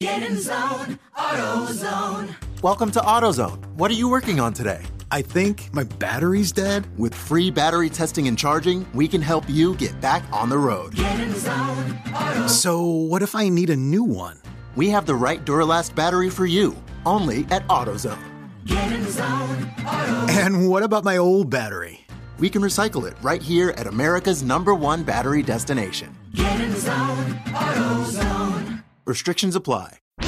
Get in zone, AutoZone. Welcome to AutoZone. What are you working on today? I think my battery's dead. With free battery testing and charging, we can help you get back on the road. Get in zone, AutoZone. So, what if I need a new one? We have the right Duralast battery for you, only at AutoZone. Get in zone, AutoZone. And what about my old battery? We can recycle it right here at America's number one battery destination. Get in zone, AutoZone. Restrictions apply. All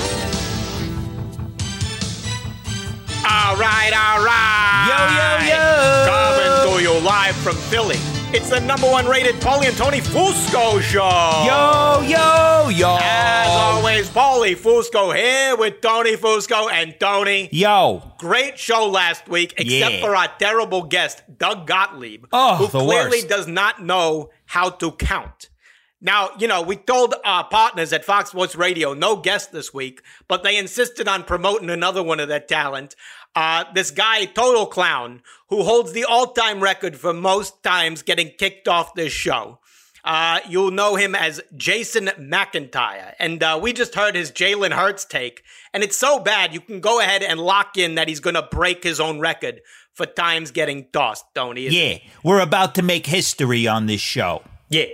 right, all right. Yo, yo, yo. Coming to you live from Philly. It's the number one rated Paulie and Tony Fusco show. Yo, yo, yo. As always, Paulie Fusco here with Tony Fusco and Tony. Yo. Great show last week, except Yeah. for our terrible guest, Doug Gottlieb, Oh, who the clearly worst. does not know how to count. Now, you know, we told our partners at Fox Sports Radio no guest this week, but they insisted on promoting another one of their talent. Uh, this guy, Total Clown, who holds the all time record for most times getting kicked off this show. Uh, you'll know him as Jason McIntyre. And uh, we just heard his Jalen Hurts take. And it's so bad, you can go ahead and lock in that he's going to break his own record for times getting tossed, don't Tony. Yeah, we're about to make history on this show. Yeah.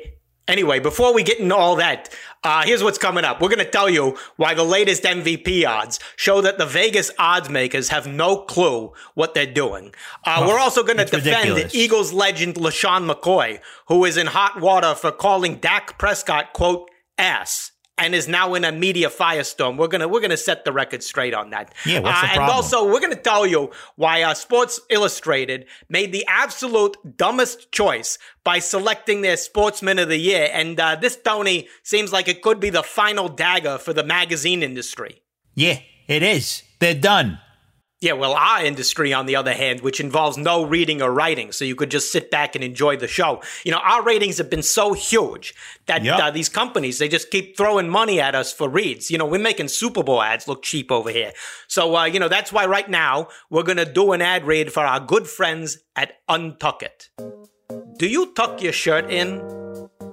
Anyway, before we get into all that, uh, here's what's coming up. We're going to tell you why the latest MVP odds show that the Vegas odds makers have no clue what they're doing. Uh, Oh, we're also going to defend ridiculous. Eagles legend LeSean McCoy, who is in hot water for calling Dak Prescott, quote, ass. And is now in a media firestorm. We're gonna we're gonna set the record straight on that. Yeah, what's the Uh, And problem? also, we're to tell you why uh, Sports Illustrated made the absolute dumbest choice by selecting their Sportsman of the Year. And uh, this, Tony, seems like it could be the final dagger for the magazine industry. Yeah, it is. They're done. Yeah, well, our industry, on the other hand, which involves no reading or writing, so you could just sit back and enjoy the show. You know, our ratings have been so huge that Yep. uh, these companies, they just keep throwing money at us for reads. You know, we're making Super Bowl ads look cheap over here. So, uh, you know, that's why right now we're going to do an ad read for our good friends at Untuck It. Do you tuck your shirt in?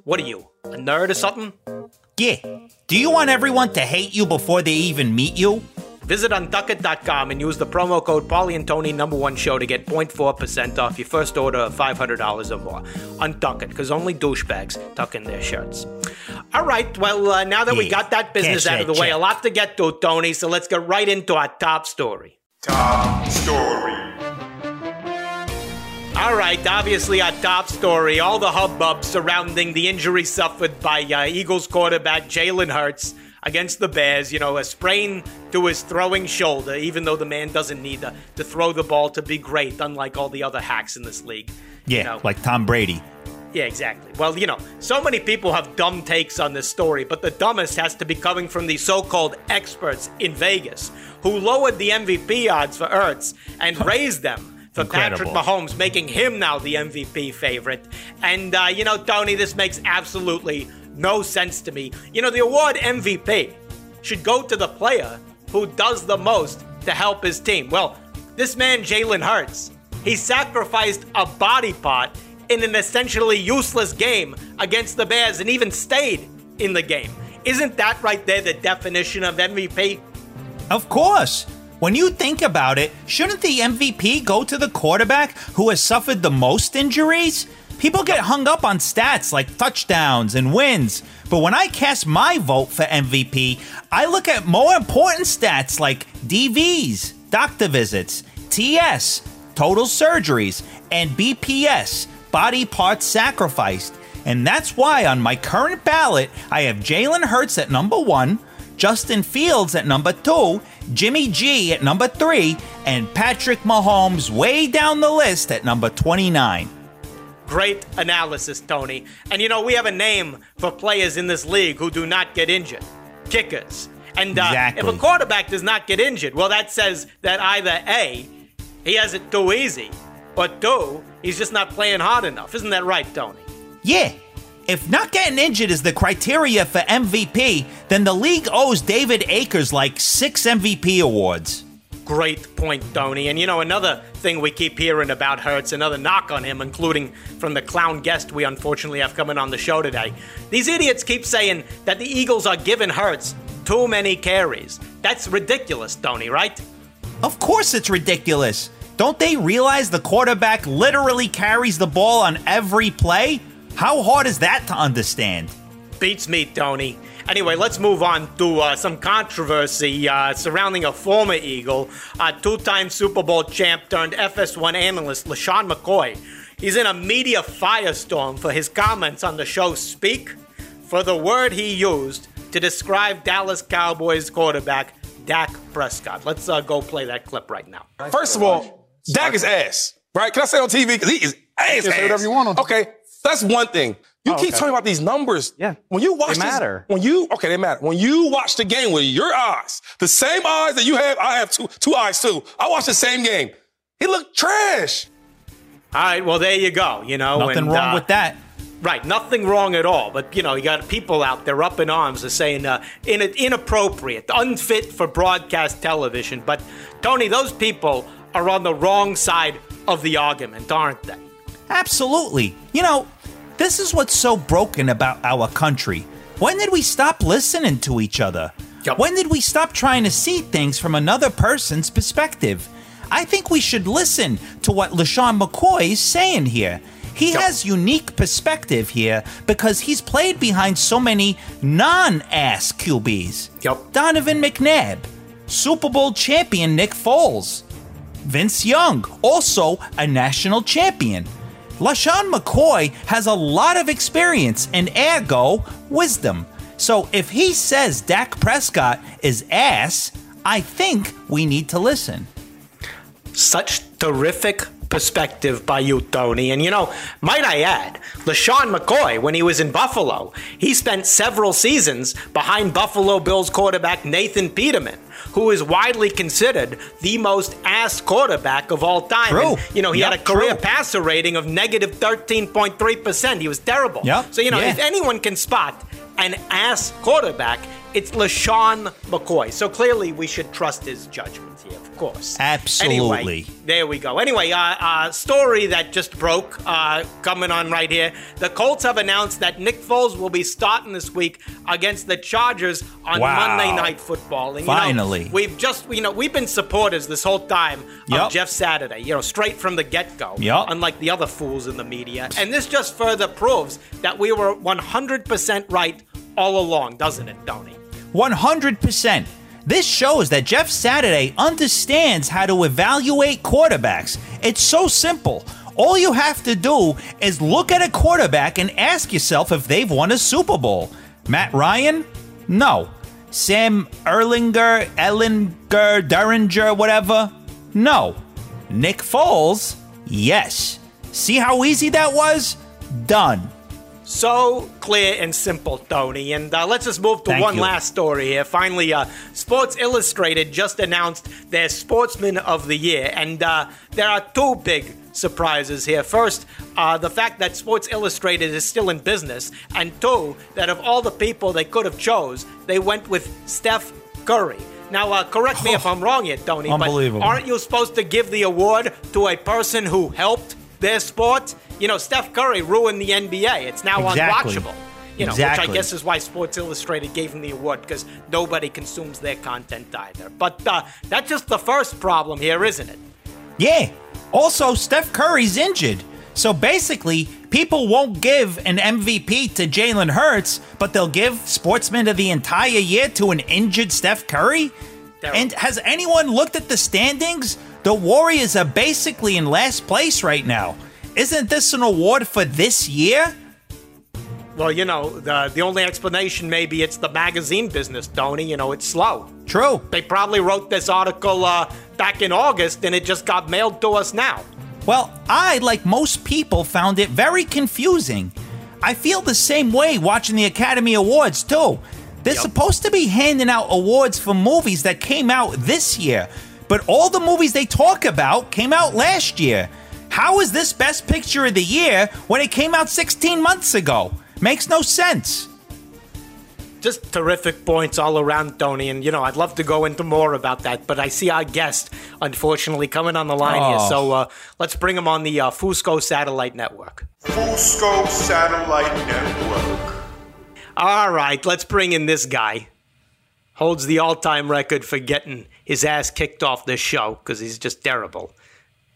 What are you, a nerd or something? Yeah. Do you want everyone to hate you before they even meet you? Visit untuckit.com and use the promo code Paulie and Tony number one show to get 0.4% off your first order of $500 or more. Untuck it, because only douchebags tuck in their shirts. All right, well, uh, now that we got that business cash out of the that way, check. a lot to get to, Tony, so let's get right into our top story. Top story. All right, obviously our top story, all the hubbub surrounding the injury suffered by uh, Eagles quarterback Jalen Hurts. Against the Bears. You know, a sprain to his throwing shoulder, even though the man doesn't need to, to throw the ball to be great, unlike all the other hacks in this league. Yeah, You know, like Tom Brady. yeah, exactly. Well, you know, so many people have dumb takes on this story, but the dumbest has to be coming from the so-called experts in Vegas who lowered the MVP odds for Hurts and raised them for Patrick Mahomes, making him now the MVP favorite. And uh, you know, Tony, this makes absolutely no sense to me. You know, the award MVP should go to the player who does the most to help his team. Well, this man, Jalen Hurts, he sacrificed a body part in an essentially useless game against the Bears and even stayed in the game. Isn't that right there the definition of MVP? Of course. When you think about it, shouldn't the MVP go to the quarterback who has suffered the most injuries? People get hung up on stats like touchdowns and wins, but when I cast my vote for MVP, I look at more important stats like DVs, doctor visits, TS, total surgeries, and BPS, body parts sacrificed. And that's why on my current ballot, I have Jalen Hurts at number one, Justin Fields at number two, Jimmy G at number three, and Patrick Mahomes way down the list at number 29. Great analysis, Tony. And you know, we have a name for players in this league who do not get injured kickers. And uh, if a quarterback does not get injured, well, that says that either A, he has it too easy, or two, he's just not playing hard enough. Isn't that right, Tony? Yeah. If not getting injured is the criteria for MVP, then the league owes David Akers like six MVP awards. Great point, Tony. And you know, another thing we keep hearing about Hurts, another knock on him, including from the clown guest we unfortunately have coming on the show today. These idiots keep saying that the Eagles are giving Hurts too many carries. That's ridiculous, Tony, right? Of course it's ridiculous. Don't they realize the quarterback literally carries the ball on every play? How hard is that to understand? Beats me, Tony. Anyway, let's move on to uh, some controversy uh, surrounding a former Eagle, uh, two time Super Bowl champ turned FS1 analyst, LeSean McCoy. He's in a media firestorm for his comments on the show Speak for the word he used to describe Dallas Cowboys quarterback Dak Prescott. Let's uh, go play that clip right now. First of all, Dak is ass, right? Can I say on TV? Because he is ass. You can say ass. whatever you want on- Okay, that's one thing. You Oh, keep okay. talking about these numbers. Yeah. When you watch They this- matter. when you okay, they matter. When you watch the game with your eyes, the same eyes that you have, I have two two eyes too. I watched the same game. He looked trash. All right, well, there you go. You know, Nothing and, wrong uh, with that. Right, nothing wrong at all. But you know, you got people out there up in arms that saying uh, in, inappropriate, unfit for broadcast television. But Tony, those people are on the wrong side of the argument, aren't they? Absolutely. You know, this is what's so broken about our country. When did we stop listening to each other? Yup. When did we stop trying to see things from another person's perspective? I think we should listen to what LeSean McCoy is saying here. He Yup. has unique perspective here because he's played behind so many non-ass QBs. Yup. Donovan McNabb, Super Bowl champion Nick Foles, Vince Young, also a national champion. LeSean McCoy has a lot of experience and ergo wisdom. So if he says Dak Prescott is ass, I think we need to listen. Such terrific perspective by you, Tony. And you know, might I add, LeSean McCoy, when he was in Buffalo, he spent several seasons behind Buffalo Bills quarterback Nathan Peterman, who is widely considered the most ass quarterback of all time. True. And, you know, he Yep, had a career true. passer rating of negative 13.3%. He was terrible. Yep, So, you know, yeah. if anyone can spot an ass quarterback, it's LeSean McCoy. So clearly we should trust his judgment here, of course. Absolutely. Anyway, there we go. Anyway, uh, uh, story that just broke uh, coming on right here. The Colts have announced that Nick Foles will be starting this week against the Chargers on Wow. Monday Night Football. And, you know, Finally. we've just, you know, we've been supporters this whole time of Yup. Jeff Saturday, you know, straight from the get go. Yup. Unlike the other fools in the media. And this just further proves that we were 100% right all along, doesn't it, Tony? 100%. This shows that Jeff Saturday understands how to evaluate quarterbacks. It's so simple. All you have to do is look at a quarterback and ask yourself if they've won a Super Bowl. Matt Ryan? No. Sam Erlinger, Ellinger, Duringer, whatever? No. Nick Foles? Yes. See how easy that was? Done. So clear and simple, Tony. And uh, let's just move to Thank one you. last story here. Finally, uh, Sports Illustrated just announced their Sportsman of the Year. And uh, there are two big surprises here. First, uh, the fact that Sports Illustrated is still in business. And two, that of all the people they could have chose, they went with Steph Curry. Now, uh, correct me if I'm wrong here, Tony, but aren't you supposed to give the award to a person who helped their sport? You know, Steph Curry ruined the NBA. It's now Exactly. unwatchable. You know, which I guess is why Sports Illustrated gave him the award because nobody consumes their content either. But uh, that's just the first problem here, isn't it? Yeah. Also, Steph Curry's injured. So basically, people won't give an MVP to Jalen Hurts, but they'll give Sportsman of the entire year to an injured Steph Curry? Terrible. And has anyone looked at the standings? The Warriors are basically in last place right now. Isn't this an award for this year? Well, you know, the the only explanation maybe it's the magazine business, Tony. You know, it's slow. True. They probably wrote this article uh, back in August, and it just got mailed to us now. Well, I, like most people, found it very confusing. I feel the same way watching the Academy Awards, too. They're Yep. supposed to be handing out awards for movies that came out this year, but all the movies they talk about came out last year. How is this Best Picture of the Year when it came out 16 months ago? Makes no sense. Just terrific points all around, Tony. And, you know, I'd love to go into more about that, but I see our guest, unfortunately, coming on the line here. Oh. So uh, let's bring him on the uh, Fusco Satellite Network. Fusco Satellite Network. All right, let's bring in this guy. Holds the all time record for getting his ass kicked off this show because he's just terrible.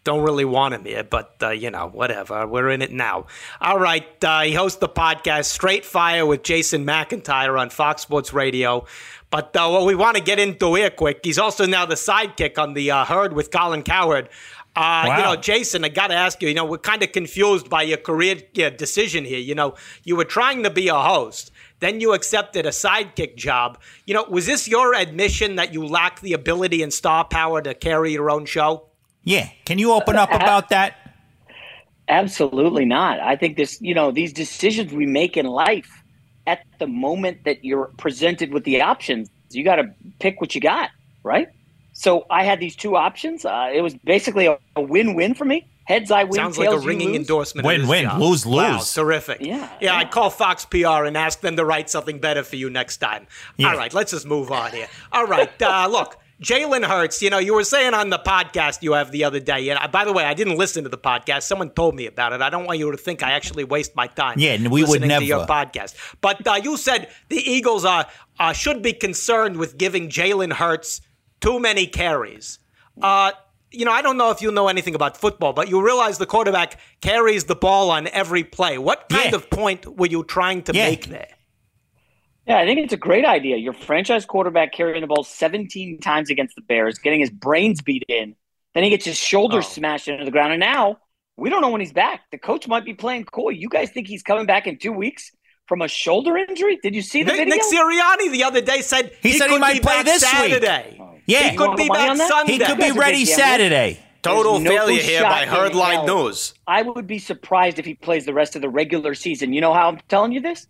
Don't really want him here, but uh, you know, whatever. We're in it now. All right, uh, he hosts the podcast Straight Fire with Jason McIntyre on Fox Sports Radio. But uh, what we want to get into here quick, he's also now the sidekick on the uh, Herd with Colin Cowherd. Uh, You know, Jason, I got to ask you, you know, we're kind of confused by your career yeah, decision here. You know, you were trying to be a host, then you accepted a sidekick job. You know, was this your admission that you lack the ability and star power to carry your own show? Yeah, can you open up about that? Absolutely not. I think this, you know, these decisions we make in life at the moment that you're presented with the options, you got to pick what you got, right? So I had these two options. Uh, it was basically a, a win-win for me. Heads I win, Sounds like tails a you ringing lose. endorsement. Win, win, job. lose, Wow, lose. terrific. Yeah, yeah. yeah. I'd call Fox PR and ask them to write something better for you next time. Yeah. All right, let's just move on here. All right, uh, look. Jalen Hurts, you know, you were saying on the podcast you have the other day, and I, by the way, I didn't listen to the podcast. Someone told me about it. I don't want you to think I actually waste my time. Yeah, and we would listening to your podcast. But uh, you said the Eagles are uh, should be concerned with giving Jalen Hurts too many carries. Uh, you know, I don't know if you know anything about football, but you realize the quarterback carries the ball on every play. What kind Yeah. of point were you trying to Yeah. make there? Yeah, I think it's a great idea. Your franchise quarterback carrying the ball 17 times against the Bears, getting his brains beat in. Then he gets his shoulders Oh. smashed into the ground. And now we don't know when he's back. The coach might be playing coy. You guys think he's coming back in two weeks from a shoulder injury? Did you see the Nick, video? Nick Sirianni the other day said He said he might be play back this week. Saturday. Oh, yeah. he could be back? Sunday. He could be ready. Saturday. Total no failure here shot by in Herdline. News. I would be surprised if he plays the rest of the regular season. You know how I'm telling you this?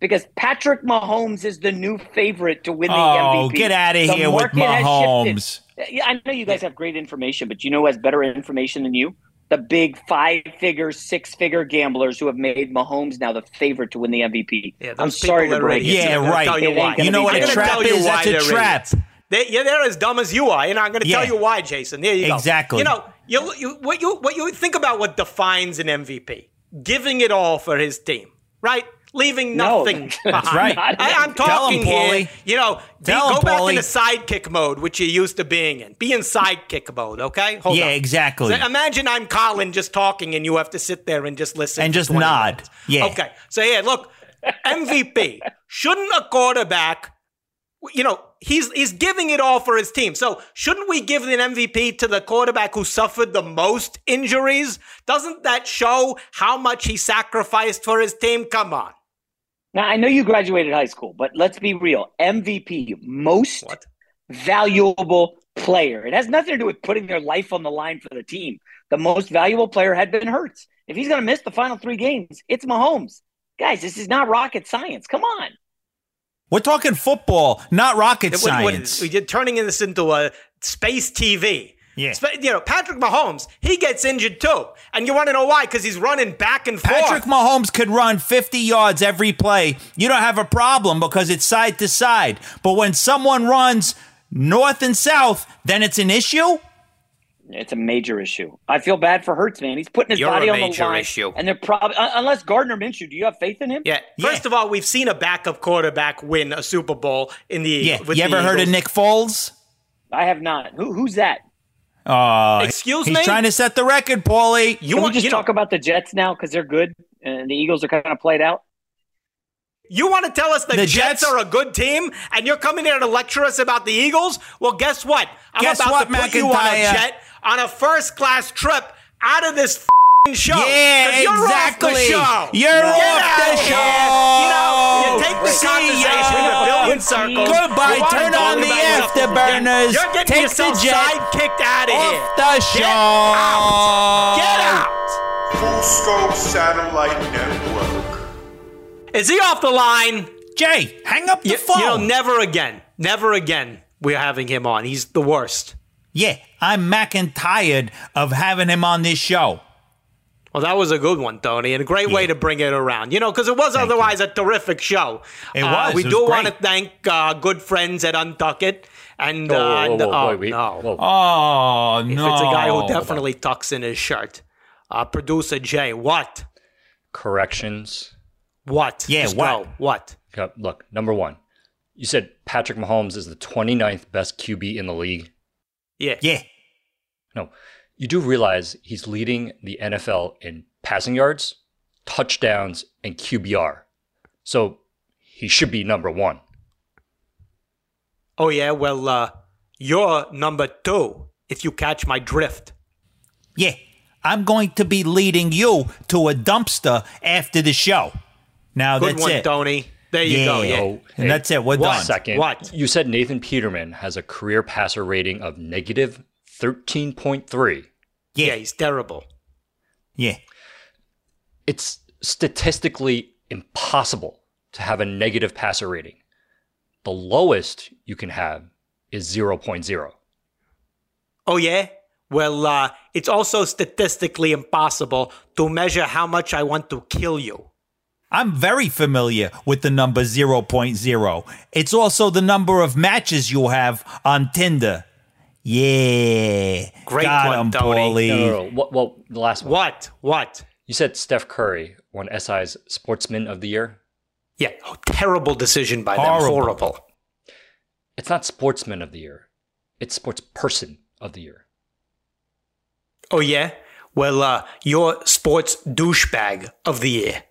Because Patrick Mahomes is the new favorite to win the Oh, MVP. get outta The here with Mahomes. Yeah, I know you guys have great information, but you know who has better information than you? The big five-figure, six-figure gamblers who have made Mahomes now the favorite to win the MVP. Yeah, I'm sorry to break it. idiots. Yeah, gonna right. Tell you It ain't why. You know what I'm a gonna trap tell you is? why That's a they're trap. They, yeah, they're as dumb as you are, and I'm going to Yeah. tell you why, Jason. There you go. Exactly. You know, you, you what you what you think about what defines an MVP: giving it all for his team, right? Leaving No, nothing that's behind. right. I, am Tell him, talking here. You know, be- him, go back Paulie. into sidekick mode, which you're used to being in. Be in sidekick mode, okay? Hold Yeah, on. exactly. So imagine I'm Colin just talking, and you have to sit there and just listen And just nod. minutes. Yeah. Okay. So yeah, look, MVP. Shouldn't a quarterback you know, he's he's giving it all for his team. So shouldn't we give an MVP to the quarterback who suffered the most injuries? Doesn't that show how much he sacrificed for his team? Come on. Now I know you graduated high school, but let's be real. MVP, most What? valuable player. It has nothing to do with putting their life on the line for the team. The most valuable player had been Hurts. If he's going to miss the final three games, it's Mahomes. Guys, this is not rocket science. Come on. We're talking football, not rocket It- what- what- science. we did turning this into a space TV. Yeah. You know, Patrick Mahomes, he gets injured too. And you want to know why? Because he's running back and forth. Patrick Mahomes could run 50 yards every play. You don't have a problem because it's side to side. But when someone runs north and south, then it's an issue? It's a major issue. I feel bad for Hurts, man. He's putting his You're body a on the major line. issue. And they're probably unless Gardner Minshew. Do you have faith in him? Yeah. First of all, we've seen a backup quarterback win a Super Bowl in the Yeah. with You ever the heard of Nick Foles? I have not. Who, who's that? Uh, Excuse he's me? trying to set the record, Paulie. You Can want we just you know- talk about the Jets now because they're good and the Eagles are kind of played out? You want to tell us the, The Jets, Jets- are a good team, and you're coming here to lecture us about the Eagles? Well, guess what? I'm Guess about what, to put you on a jet on a first class trip out of this fing show. Yeah, 'Cause you're exactly. Off the show. You're Get off out the of here. show. You know, you take the See conversation ya. a billion circles. Goodbye. You Turn on the about yourself. afterburners. You're getting Take yourself the jet sidekicked out of here. Off the show. Get out. Get out. Fusco Satellite Network. Is he off the line? Jay, hang up the You, phone. you know, never again. Never again. We're having him on. He's the worst. yeah, I'm mack and tired of having him on this show. Well, that was a good one, Tony, and a great way to bring it around. You know, because it was otherwise a terrific show. It Uh, was. We It was do want to thank uh, good friends at Untuck It. And, uh, Whoa, whoa, and- whoa, whoa, oh, wait, wait, no. whoa. Oh, If no. it's a guy who definitely tucks in his shirt. Uh, Producer Jay, what? Corrections. What? Yeah, Just what? go. What? Okay, Look, number one, you said Patrick Mahomes is the 29th best QB in the league. Yeah. Yeah. No, you do realize he's leading the NFL in passing yards, touchdowns, and QBR. So he should be number one. Oh, yeah, well, uh, you're number two, if you catch my drift. Yeah. I'm going to be leading you to a dumpster after the show. Now Good that's one, it. Tony. There you go. Yeah. Yeah. Oh, And that's it. We're What? done. Second, What? you said Nathan Peterman has a career passer rating of negative 13.3. Yeah, he's terrible. Yeah. It's statistically impossible to have a negative passer rating. The lowest you can have is 0.0. Oh, yeah? Well, uh, it's also statistically impossible to measure how much I want to kill you. I'm very familiar with the number 0.0. It's also the number of matches you have on Tinder. Yeah. Great Got one, him, Tony. Paulie. No, no, no. What, well, the last one. What? What? You said Steph Curry won SI's Sportsman of the Year. Yeah, oh, terrible decision by them. Horrible. Horrible. It's not Sportsman of the Year. It's Sports Person of the Year. Oh, yeah? Well, uh, you're sports douchebag of the year.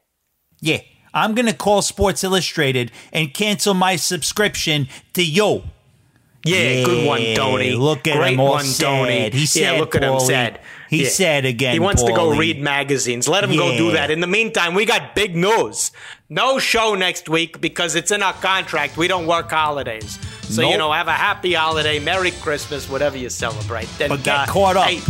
Yeah. I'm going to call Sports Illustrated and cancel my subscription to you. Yeah, good one, Yeah, Tony. look at Great him all one, Tony. sad. He's yeah, sad, look at him sad. He's Yeah. sad again, He wants to go read magazines. Let him go do that. In the meantime, we got big news. No show next week because it's in our contract. We don't work holidays. So, you know, have a happy holiday, Merry Christmas, whatever you celebrate. And, But get uh, caught up. Hey,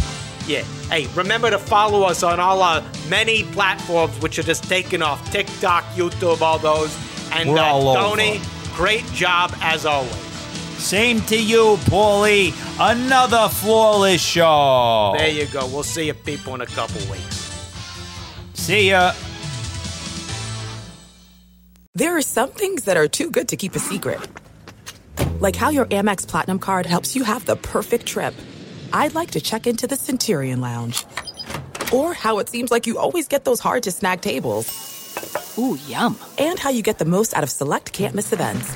yeah. Hey, remember to follow us on all our many platforms, which are just taking off TikTok, YouTube, all those. And We're uh. Tony, great job as always. Same to you, Paulie. Another flawless show. There you go. We'll see you people in a couple weeks. See ya. There are some things that are too good to keep a secret. Like how your Amex Platinum card helps you have the perfect trip. I'd like to check into the Centurion Lounge. Or how it seems like you always get those hard to snag tables. Ooh, yum. And how you get the most out of select can't miss events.